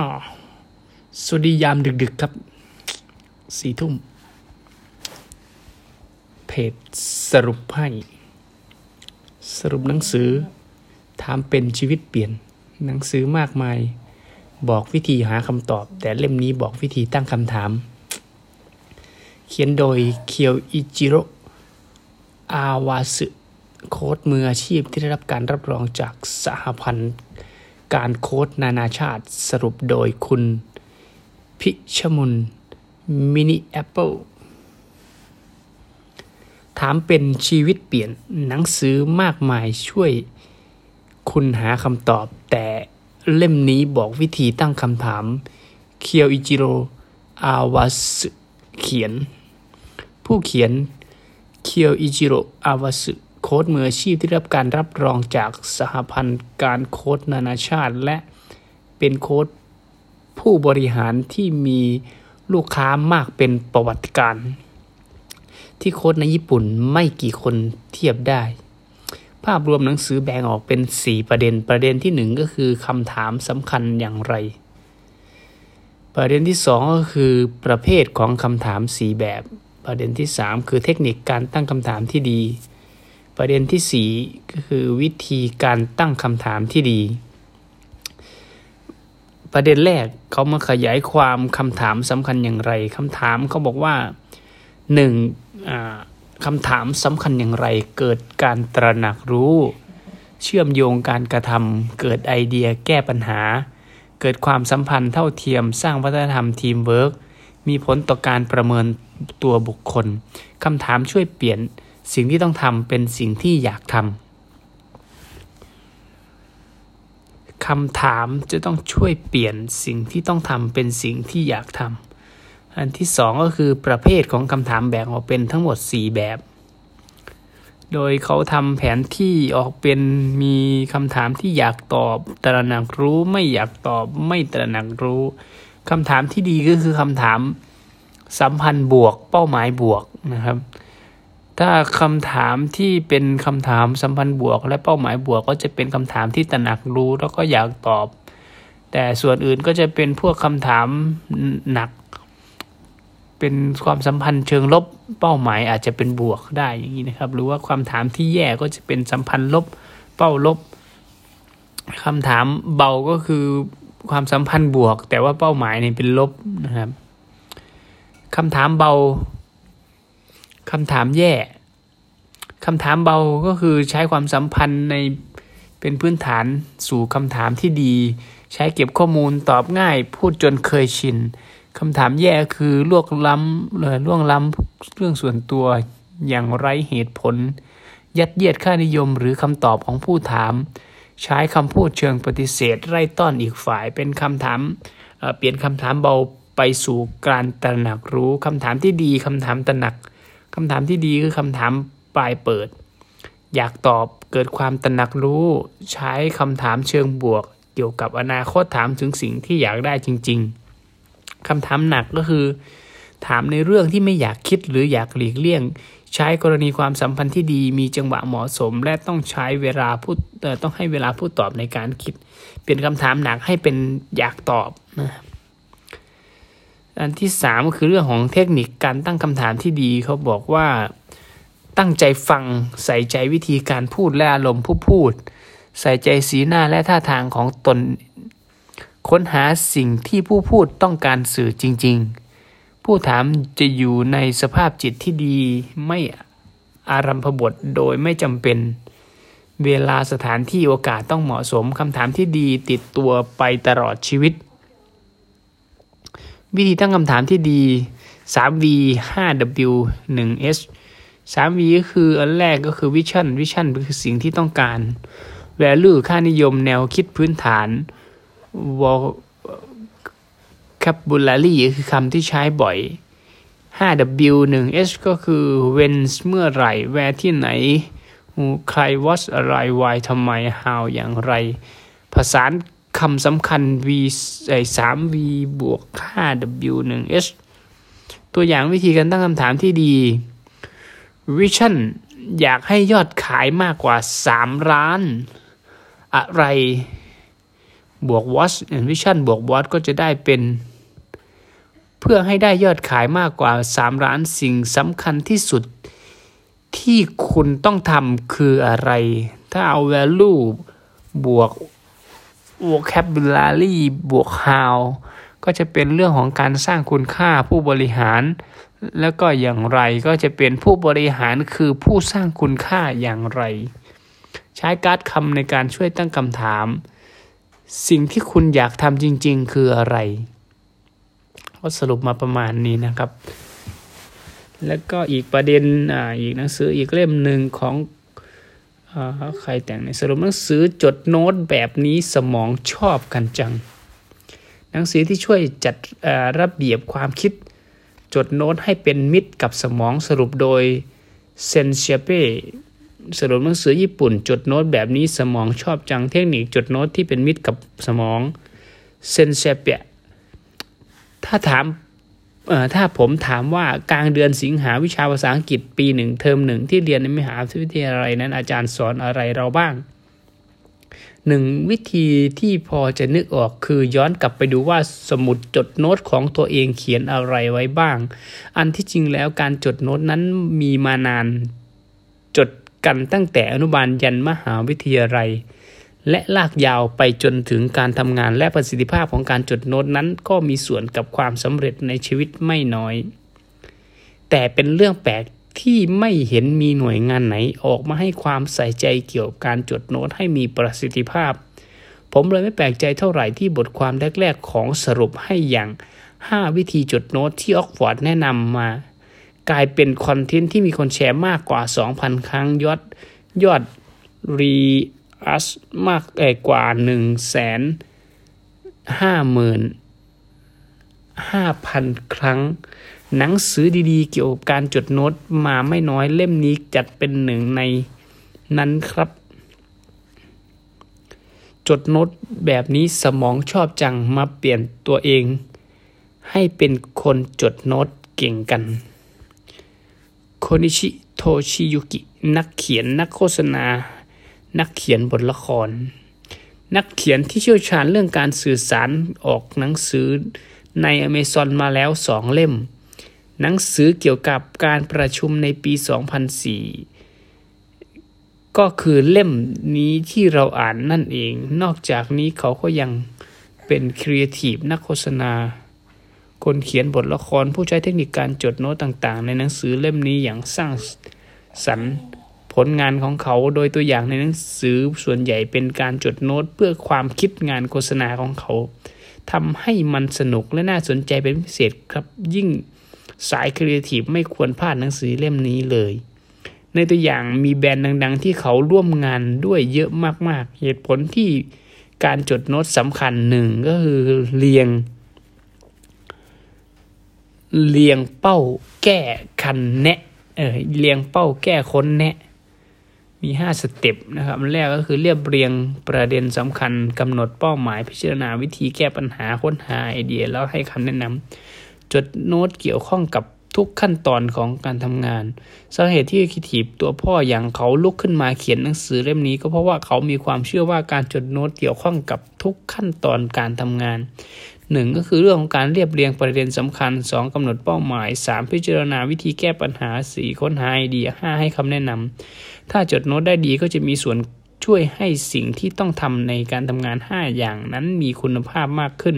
อ๋อสวัสดียามดึก ๆ ครับสี่ทุ่ม เพจสรุปให้ สรุปหนังสือถามเป็นชีวิตเปลี่ยน หนังสือมากมาย บอกวิธีหาคำตอบ แต่เล่มนี้บอกวิธีตั้งคำถาม เขียนโดยเคียวอิจิโรอาวาสึโค้ดมืออาชีพที่ได้รับการรับรองจากสหพันธ์ การโค้ดนานาชาติสรุปโดยคุณ พิชมุนมินิแอปเปิลถามเป็นชีวิตเปลี่ยนหนังสือมากมายช่วยคุณหาคำตอบ แต่เล่มนี้บอกวิธีตั้งคำถาม เคียวอิจิโร อาวาสึเขียน ผู้เขียน เคียวอิจิโร อาวาสึ โค้ดมืออาชีพที่รับการรับรองจากสหพันธ์การโค้ดนานาชาติ และเป็นโค้ดผู้บริหารที่มีลูกค้ามากเป็นประวัติการ ที่โค้ดในญี่ปุ่นไม่กี่คนเทียบได้ ภาพรวมหนังสือแบ่งออกเป็น 4 ประเด็น ประเด็นที่ 1 ก็คือคำถามสำคัญอย่างไร ประเด็นที่ 2 ก็คือประเภทของคำถาม 4 แบบ ประเด็นที่ 3 คือเทคนิคการตั้งคำถามที่ดี ประเด็นที่ 4 ก็คือวิธีการตั้งคำถามที่ดี ประเด็นแรกเขามาขยายความคำถามสำคัญอย่างไรคำถามเขาบอกว่าหนึ่งคำถามสำคัญอย่างไร เกิดการตระหนักรู้ เชื่อมโยงการกระทำเกิดไอเดียแก้ปัญหา เกิดความสัมพันธ์เท่าเทียมสร้างวัฒนธรรมทีมเวิร์กมีผลต่อการประเมินตัวบุคคลคำถามช่วยเปลี่ยน สิ่งที่ต้องทำเป็นสิ่งที่อยากทำคำถามจะต้องช่วยเปลี่ยนสิ่งที่ต้องทำเป็นสิ่งที่อยากทำอันที่สองก็คือประเภทของคำถามแบ่งออกเป็นทั้งหมด 4 แบบ โดยเขาทำแผนที่ออกเป็นมีคำถามที่อยากตอบ ตระหนักรู้ไม่อยากตอบไม่ตระหนักรู้คำถามที่ดีก็คือคำถามสัมพันธ์บวกเป้าหมายบวกนะครับ ถ้าคำถามที่เป็นคำถามสัมพันธ์บวก และเป้าหมายบวกก็จะเป็นคำถามที่ตระหนักรู้แล้วก็อยากตอบ แต่ส่วนอื่นก็จะเป็นพวกคำถามหนัก เป็นความสัมพันธ์เชิงลบ เป้าหมายอาจจะเป็นบวกได้อย่างนี้นะครับ หรือว่าความถามที่แย่ก็จะเป็นสัมพันธ์ลบ เป้าลบคำถามเบาก็คือความสัมพันธ์บวก แต่ว่าเป้าหมายเนี่ยเป็นลบนะครับคำถามเบา คำถามแย่คำถามเบาก็คือใช้ความสัมพันธ์ในเป็นพื้นฐานสู่คำถามที่ดี ใช้เก็บข้อมูลตอบง่าย พูดจนเคยชินคำถามแย่คือล่วงล้ำเลยล่วงล้ำเรื่องส่วนตัวอย่างไร้เหตุผล ยัดเยียดค่านิยมหรือคำตอบของผู้ถาม ใช้คำพูดเชิงปฏิเสธ ไล่ต้อนอีกฝ่ายเป็นคำถามเปลี่ยนคำถามเบาไปสู่การตระหนักรู้คำถามที่ดีคำถามตระหนัก คำถามที่ดีคือคำถามปลายเปิด อยากตอบเกิดความตระหนักรู้ ใช้คำถามเชิงบวก เกี่ยวกับอนาคตถามถึงสิ่งที่อยากได้จริง ๆคำถามหนักก็คือ ถามในเรื่องที่ไม่อยากคิดหรืออยากหลีกเลี่ยง ใช้กรณีความสัมพันธ์ที่ดี มีจังหวะเหมาะสม และต้องใช้เวลาพูดต้องให้เวลาพูดตอบในการคิด เปลี่ยนคำถามหนักให้เป็นอยากตอบนะครับ อันที่สามก็คือเรื่องของเทคนิคการตั้งคำถามที่ดีเขาบอกว่าตั้งใจฟังใส่ใจวิธีการพูดและอารมณ์ผู้พูด ใส่ใจสีหน้าและท่าทางของตน ค้นหาสิ่งที่ผู้พูดต้องการสื่อจริง ๆ ผู้ถามจะอยู่ในสภาพจิตที่ดีไม่อารัมพบทโดยไม่จำเป็น เวลาสถานที่โอกาสต้องเหมาะสมคำถามที่ดีติดตัวไปตลอดชีวิต วิธีตั้งคำถามที่ดี 3V 5W 1S 3V ก็คืออันแรกก็คือ Vision Vision คือสิ่งที่ต้องการ Value ค่านิยมแนวคิดพื้นฐาน Vocabulary คือคำที่ใช้บ่อย 5W 1S ก็คือ when เมื่อไหร่ where ที่ไหน who ใคร what อะไร why ทำไม how อย่างไร ภาษา คำสำคัญ v ไอ้สาม v บวกห้า w หนึ่ง h ตัวอย่างวิธีการตั้งคำถามที่ดี vision อยากให้ยอดขายมากกว่าสามล้าน อะไร บวก watch and vision บวก what ก็จะได้เป็น เพื่อให้ได้ยอดขายมากกว่า 3 ล้านสิ่งสำคัญที่สุดที่คุณต้องทำคืออะไร ถ้าเอา value บวก vocabulary บวก how ก็จะเป็นเรื่องของการสร้างคุณค่าผู้บริหาร แล้วก็อย่างไรก็จะเป็นผู้บริหารคือผู้สร้างคุณค่าอย่างไร ใช้การ์ดคำในการช่วยตั้งคำถาม สิ่งที่คุณอยากทำจริง ๆ คืออะไร ก็สรุปมาประมาณนี้นะครับ แล้วก็อีกประเด็นอ่าอีกหนังสืออีกเล่มหนึ่งของ ใครแต่งในสรุปหนังสือจดโน้ตแบบนี้สมองชอบกันจัง หนังสือที่ช่วยจัดระเบียบความคิด จดโน้ตให้เป็นมิตรกับสมองสรุปโดยเซนเชียเป้สรุปหนังสือญี่ปุ่น จดโน้ตแบบนี้สมองชอบจังเทคนิคจดโน้ตที่เป็นมิตรกับสมองเซนเชียเปถ้าถาม ถ้าผมถามว่ากลางเดือนสิงหาวิชาภาษาอังกฤษปีหนึ่งเทอมหนึ่งที่เรียนในมหาวิทยาลัยนั้นอาจารย์สอนอะไรเราบ้างหนึ่งวิธีที่พอจะนึกออกคือย้อนกลับไปดูว่าสมุดจดโน้ตของตัวเองเขียนอะไรไว้บ้าง อันที่จริงแล้วการจดโน้ตนั้นมีมานานจดกันตั้งแต่อนุบาลยันมหาวิทยาลัย และลากยาวไปจนถึงการทำงานและประสิทธิภาพของการจดโน้ตนั้น ก็มีส่วนกับความสำเร็จในชีวิตไม่น้อย แต่เป็นเรื่องแปลกที่ไม่เห็นมีหน่วยงานไหนออกมาให้ความใส่ใจเกี่ยวกับการจดโน้ตให้มีประสิทธิภาพ ผมเลยไม่แปลกใจเท่าไหร่ที่บทความแรกๆของสรุปให้อย่าง 5 วิธีจดโน้ตที่ออกฟอร์ดแนะนำมา กลายเป็น content ที่มีคนแชร์มากกว่า 2,000 ครั้งยอดยอด reach มากกว่า1 5 0 0 0 5,000ครั้ง หนังสือดีๆ เกี่ยวกับการจดโน้ตมาไม่น้อยเล่มนี้จัดเป็นหนึ่งในนั้นครับ จดโน้ตแบบนี้สมองชอบจังมาเปลี่ยนตัวเอง ให้เป็นคนจดโน้ตเก่งกันโคนิชิโทชิยุกิ นักเขียนนักโฆษณา นักเขียนบทละคร นักเขียนที่เชี่ยวชาญเรื่องการสื่อสารออกหนังสือในอเมซอนมาแล้วสองเล่ม หนังสือเกี่ยวกับการประชุมในปี 2004 ก็คือเล่มนี้ที่เราอ่านนั่นเอง นอกจากนี้เขาก็ยังเป็นครีเอทีฟนักโฆษณา คนเขียนบทละครผู้ใช้เทคนิคการจดโน้ตต่างๆ ในหนังสือเล่มนี้อย่างสร้างสรรค์ ผลงานของเขาโดยตัวอย่างในหนังสือส่วนใหญ่เป็นการจดโน้ตเพื่อความคิดงานโฆษณาของเขาทำให้มันสนุกและน่าสนใจเป็นพิเศษครับยิ่งสายครีเอทีฟไม่ควรพลาดหนังสือเล่มนี้เลย ในตัวอย่างมีแบรนด์ดัง ๆ ที่เขาร่วมงานด้วยเยอะมากๆ เหตุผลที่การจดโน้ตสำคัญหนึ่งก็คือเรียง เรียงเป้าแก้คันแนะเออเรียงเป้าแก้ค้นแนะ มีห้า step นะครับแรกก็คือเรียบเรียงประเด็นสำคัญกำหนดเป้าหมายพิจารณาวิธีแก้ปัญหาค้นหาไอเดีย แล้วให้คำแนะนำจดโน้ตเกี่ยวข้องกับทุกขั้นตอนของการทำงานสาเหตุที่คิดถีบตัวพ่ออย่างเขาลุกขึ้นมาเขียนหนังสือเล่มนี้ก็เพราะว่าเขามีความเชื่อว่าการจดโน้ตเกี่ยวข้องกับทุกขั้นตอนการทำงานหนึ่งก็คือเรื่องของการเรียบเรียงประเด็นสำคัญ 2กำหนดเป้าหมาย 3 พิจารณาวิธีแก้ปัญหา 4 ค้นหาไอเดีย 5 ให้คำแนะนำ ถ้าจดโน้ตได้ดีก็จะมีส่วนช่วยให้สิ่งที่ต้องทำในการทำงาน 5 อย่างนั้นมีคุณภาพมากขึ้น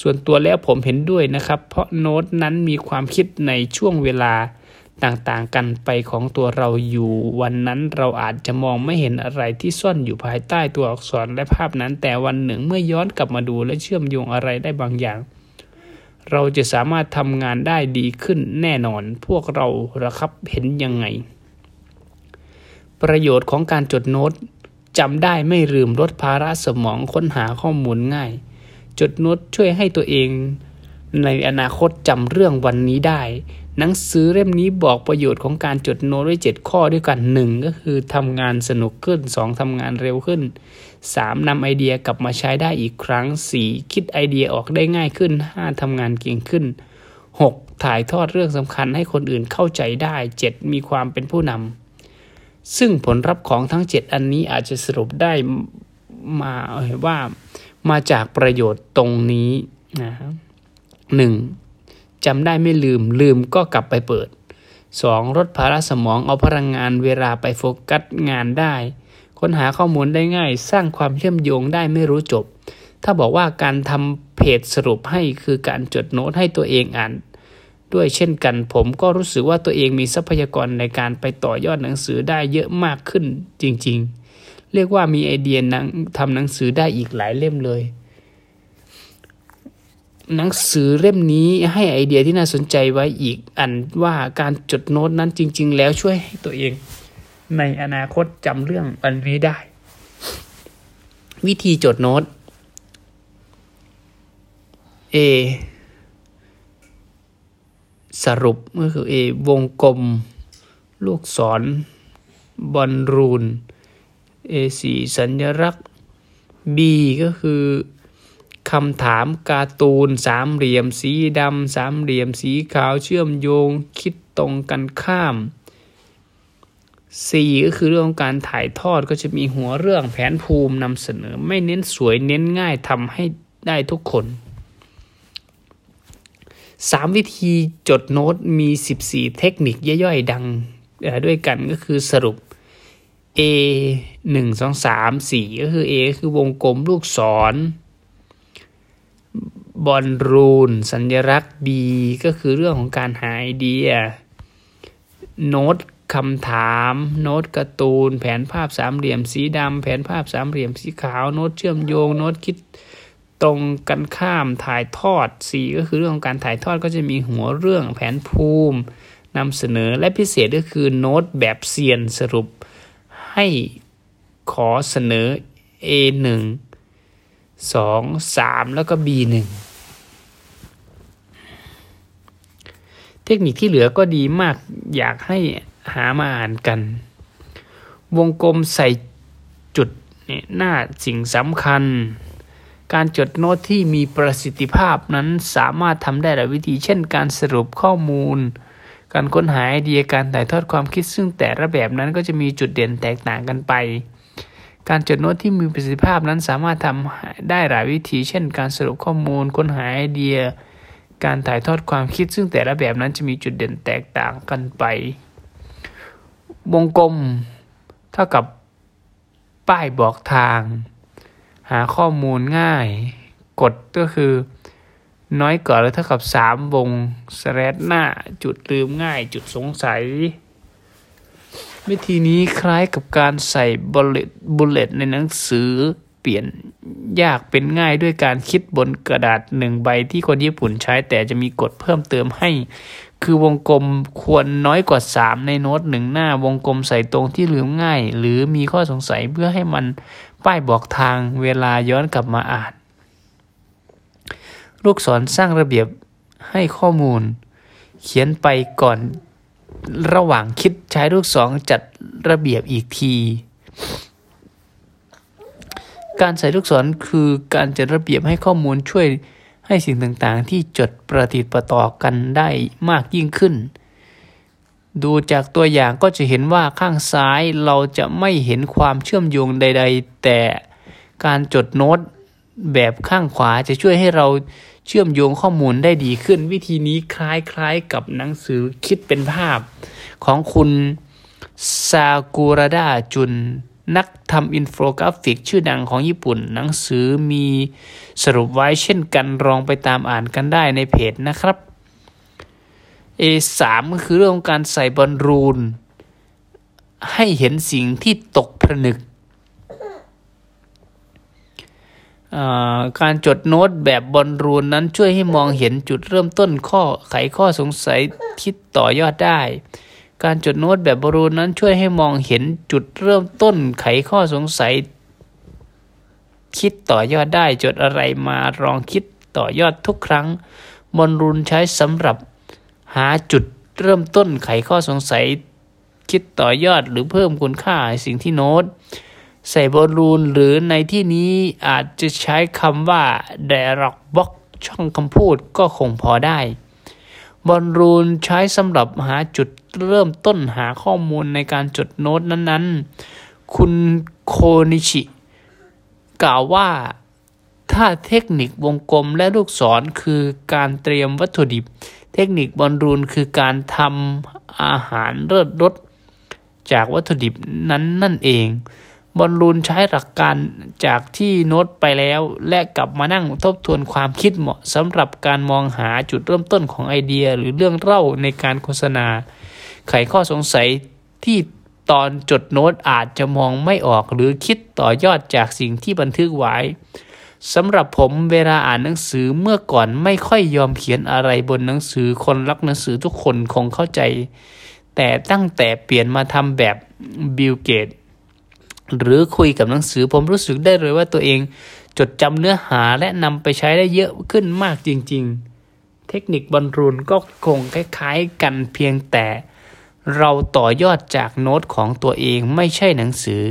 ส่วนตัวแล้วผมเห็นด้วยนะครับ เพราะโน้ตนั้นมีความคิดในช่วงเวลาต่างๆ กันไปของตัวเราอยู่ วันนั้นเราอาจจะมองไม่เห็นอะไรที่ซ่อนอยู่ภายใต้ตัวอักษรและภาพนั้น แต่วันหนึ่งเมื่อย้อนกลับมาดูและเชื่อมโยงอะไรได้บางอย่าง เราจะสามารถทำงานได้ดีขึ้นแน่นอน พวกเราระครับเห็นยังไง ประโยชน์ของการจดโน้ตจำได้ไม่ลืมลดภาระสมองค้นหาข้อมูลง่าย จดโน้ตช่วยให้ตัวเอง ในอนาคตจำเรื่องวันนี้ได้ หนังสือเล่มนี้บอกประโยชน์ของการจดโน้ตไว้เจ็ดข้อด้วยกันหนึ่งก็คือทำงานสนุกขึ้นสองทำงานเร็วขึ้นสามนำไอเดียกลับมาใช้ได้อีกครั้งสี่คิดไอเดียออกได้ง่ายขึ้นห้าทำงานเก่งขึ้นหกถ่ายทอดเรื่องสำคัญให้คนอื่นเข้าใจได้เจ็ดมีความเป็นผู้นำ ซึ่งผลลัพธ์ของทั้งเจ็ดอันนี้อาจจะสรุปได้มาว่ามาจากประโยชน์ตรงนี้นะหนึ่งจำได้ไม่ลืมลืมก็กลับไปเปิด 2. ลดภาระสมองเอาพลังงานเวลาไปโฟกัสงานได้ ค้นหาข้อมูลได้ง่าย สร้างความเชื่อมโยงได้ไม่รู้จบ ถ้าบอกว่าการทำเพจสรุปให้คือการจดโน้ตให้ตัวเองอ่าน ด้วยเช่นกัน ผมก็รู้สึกว่าตัวเองมีทรัพยากรในการไปต่อยอดหนังสือได้เยอะมากขึ้นจริงๆ เรียกว่ามีไอเดียนังทำหนังสือได้อีกหลายเล่มเลย หนังสือเล่มนี้ให้ไอเดียที่น่าสนใจไว้อีกอันว่าการจดโน้ตนั้นจริง ๆ แล้วช่วยให้ตัวเอง ในอนาคตจำเรื่องอันนี้ได้ วิธีจดโน้ต A สรุปก็คือ A วงกลม ลูกศรบอลรูน A4 สัญลักษณ์ B ก็คือคำถามการ์ตูนสามเหลี่ยมสีดำสามเหลี่ยมสีขาวเชื่อมโยงคิดตรงกันข้าม C ก็คือเรื่องของการถ่ายทอดก็จะมีหัวเรื่องแผนภูมินำเสนอ ไม่เน้นสวยเน้นง่ายทำให้ได้ทุกคน สามวิธีจดโน้ตมี 14 เทคนิคย่อยๆ ดังด้วยกันก็คือสรุป A 1 2 3 4 ก็คือ A คือวงกลมลูกศรบอลรูน สัญลักษณ์ B ก็คือเรื่องของการหาไอเดีย โน้ตคำถาม โน้ตการ์ตูน แผนภาพสามเหลี่ยมสีดำแผนภาพสามเหลี่ยมสีขาว โน้ตเชื่อมโยง โน้ตคิด ตรงกันข้ามถ่ายทอดสี่ก็คือเรื่องของการถ่ายทอดก็จะมีหัวเรื่องแผนภูมินำเสนอและพิเศษก็คือโน้ตแบบเซียนสรุป ให้ขอเสนอ A1 2 3 แล้วก็ B1 เทคนิคที่เหลือก็ดีมากอยากให้หามาอ่านกัน วงกลมใส่จุดเนี่ยหน้าสิ่งสำคัญ การจดโน้ตที่มีประสิทธิภาพนั้นสามารถทำได้หลายวิธี เช่น การสรุปข้อมูล การค้นหาไอเดียการถ่ายทอดความคิดซึ่งแต่ละแบบนั้นก็จะมีจุดเด่นแตกต่างกันไป การจดโน้ตที่มีประสิทธิภาพนั้นสามารถทำได้หลายวิธี เช่น การสรุปข้อมูล ค้นหาไอเดีย การถ่ายทอดความคิด ซึ่งแต่ละแบบนั้นจะมีจุดเด่นแตกต่างกันไป วงกลม เท่ากับป้ายบอกทาง หาข้อมูลง่าย กดก็คือน้อยกว่าหรือเท่ากับสามวงสแลดหน้า จุดลืมง่าย จุดสงสัย วิธีนี้คล้ายกับการใส่บุลเลตบุลเลตในหนังสือเปลี่ยนยากเป็นง่ายด้วยการคิดบนกระดาษหนึ่งใบที่คนญี่ปุ่นใช้แต่จะมีกฎเพิ่มเติมให้ คือวงกลมควรน้อยกว่า 3 ในโน้ตหนึ่งหน้าวงกลมใส่ตรงที่ลืมง่าย หรือมีข้อสงสัยเพื่อให้มันป้ายบอกทางเวลาย้อนกลับมาอ่าน ลูกศรสร้างระเบียบให้ข้อมูล เขียนไปก่อนระหว่างคิดใช้ลูกศรจัดระเบียบอีกที การใส่ลูกศรคือการจัดระเบียบให้ข้อมูลช่วย ให้สิ่งต่างๆ ที่จดประติดประต่อกันได้มากยิ่งขึ้น ดูจากตัวอย่างก็จะเห็นว่าข้างซ้ายเราจะไม่เห็นความเชื่อมโยงใด ๆ แต่การจดโน้ตแบบข้างขวาจะช่วยให้เราเชื่อมโยงข้อมูลได้ดีขึ้น วิธีนี้คลคล้ายๆกับหนังสือคิดเป็นภาพของคุณซากุระดาจุน นักทำอินโฟกราฟิกชื่อดังของญี่ปุ่น หนังสือมีสรุปไว้เช่นกันลองไปตามอ่านกันได้ในเพจนะครับ A3 ก็คือเรื่องการใส่บอลรูน ให้เห็นสิ่งที่ตกผลึก การจดโน้ตแบบบอลรูนนั้นช่วยให้มองเห็นจุดเริ่มต้นข้อไขข้อสงสัยคิดต่อยอดได้ การจดโน้ตแบบบรูนนั้นช่วยให้มองเห็นจุดเริ่มต้นไขข้อสงสัย คิดต่อยอดได้จดอะไรมาลองคิดต่อยอดทุกครั้งบอลรูนใช้สำหรับหาจุดเริ่มต้นไขข้อสงสัย คิดต่อยอดหรือเพิ่มคุณค่าสิ่งที่โน้ต ใส่บอลลูนหรือในที่นี้อาจจะใช้คำว่า dialog box ช่องคำพูดก็คงพอได้ บอลรูนใช้สำหรับหาจุดเริ่มต้นหาข้อมูลในการจดโน้ตนั้นๆ คุณโคนิชิ กล่าวว่าถ้าเทคนิควงกลมและลูกศรคือการเตรียมวัตถุดิบ เทคนิคบอลรูนคือการทำอาหารเลิศรสจากวัตถุดิบนั้นนั่นเอง บอลลูนใช้หลักการจากที่โน้ตไปแล้ว และกลับมานั่งทบทวนความคิดเหมาะสำหรับการมองหาจุดเริ่มต้นของไอเดียหรือเรื่องเล่าในการโฆษณา ไขข้อสงสัยที่ตอนจดโน้ตอาจจะมองไม่ออกหรือคิดต่อยอดจากสิ่งที่บันทึกไว้สำหรับผมเวลาอ่านหนังสือเมื่อก่อนไม่ค่อยยอมเขียนอะไรบนหนังสือคนรักหนังสือทุกคนคงเข้าใจ แต่ตั้งแต่เปลี่ยนมาทำแบบ Bill Gates หรือคุยกับหนังสือผมรู้สึกได้เลยว่าตัวเองจดจำเนื้อหาและนำไปใช้ได้เยอะขึ้นมากจริง ๆ เทคนิคบอลรูนก็คงคล้ายๆกันเพียงแต่ เราต่อยอดจากโน้ตของตัวเองไม่ใช่หนังสือ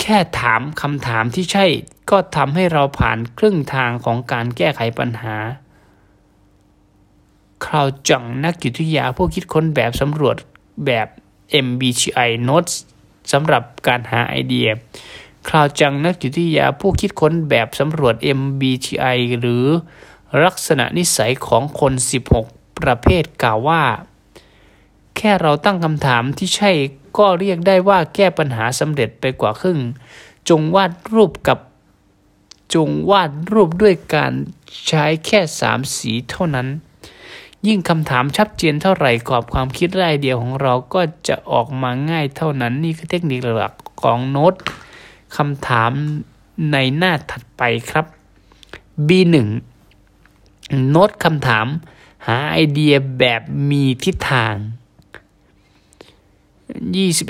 แค่ถามคำถามที่ใช่ก็ทำให้เราผ่านครึ่งทางของการแก้ไขปัญหาคราวจังนักจิตวิทยาผู้คิดค้นแบบสำรวจแบบ MBTI Notes สำหรับการหาไอเดียคราวจังนักจิตวิทยาผู้คิดค้นแบบสำรวจ MBTI หรือลักษณะนิสัยของคน 16 ประเภทกล่าวว่า แค่เราตั้งคำถามที่ใช่ก็เรียกได้ว่าแก้ปัญหาสำเร็จไปกว่าครึ่ง จงวาดรูปกับ จงวาดรูปด้วยการใช้แค่สามสีเท่านั้น ยิ่งคำถามชัดเจนเท่าไหร่กรอบความคิดรเดียวของเราก็จะออกมาง่ายเท่านั้นนี่คือเทคนิคหลักของโน้ตคำถามในหน้าถัดไปครับ B1 โน้ตคำถาม หาไอเดียแบบมีทิศทาง 21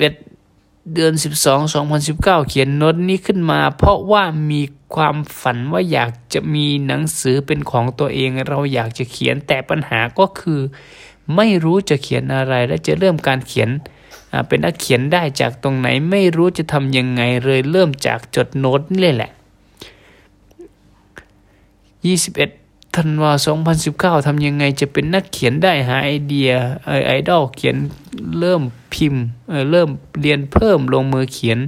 เดือน 12 2019 เขียนโน้ตนี้ขึ้นมา เพราะว่ามี ความฝันว่าอยากจะมีหนังสือเป็นของตัวเอง เราอยากจะเขียนแต่ปัญหาก็คือ ไม่รู้จะเขียนอะไรและจะเริ่มการเขียนเป็นนักเขียนได้จากตรงไหนไม่รู้จะทำยังไงเลยเริ่มจากจดโน้ตนี่แหละ 21ธันวา2019ทำยังไงจะเป็นนักเขียนได้หาไอเดียไอดอลเขียนเริ่มพิมพ์เริ่มเรียนเพิ่มลงมือเขียน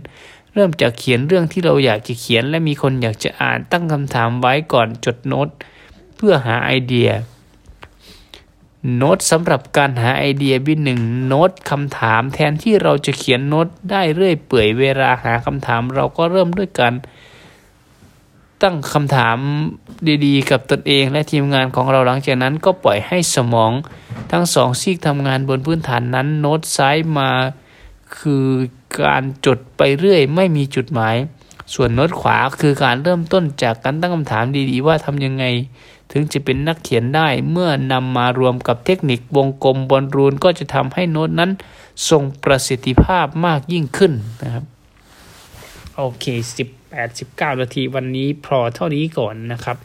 เริ่มจากเขียนเรื่องที่เราอยากจะเขียน และมีคนอยากจะอ่านตั้งคำถามไว้ก่อนจดโน้ต เพื่อหาไอเดีย โน้ตสำหรับการหาไอเดียบินหนึ่งโน้ตคำถามแทนที่เราจะเขียนโน้ตได้เรื่อยเปื่อยเวลาหาคำถามเราก็เริ่มด้วยการตั้งคำถามดีๆ กับตนเองและทีมงานของเราหลังจากนั้นก็ปล่อยให้สมอง ทั้งสองซีกทำงานบนพื้นฐานนั้น โน้ตซ้ายมาคือ การจดไปเรื่อย ไม่มีจุดหมาย ส่วนโน้ตขวาคือการเริ่มต้นจากการตั้งคำถามดีๆ ว่าทำยังไง ถึงจะเป็นนักเขียนได้เมื่อนำมารวมกับเทคนิควงกลมบอลรูนก็จะทำให้โน้ตนั้นทรงประสิทธิภาพมากยิ่งขึ้นนะครับ โอเค 18-19 นาทีวันนี้พอเท่านี้ก่อนนะครับ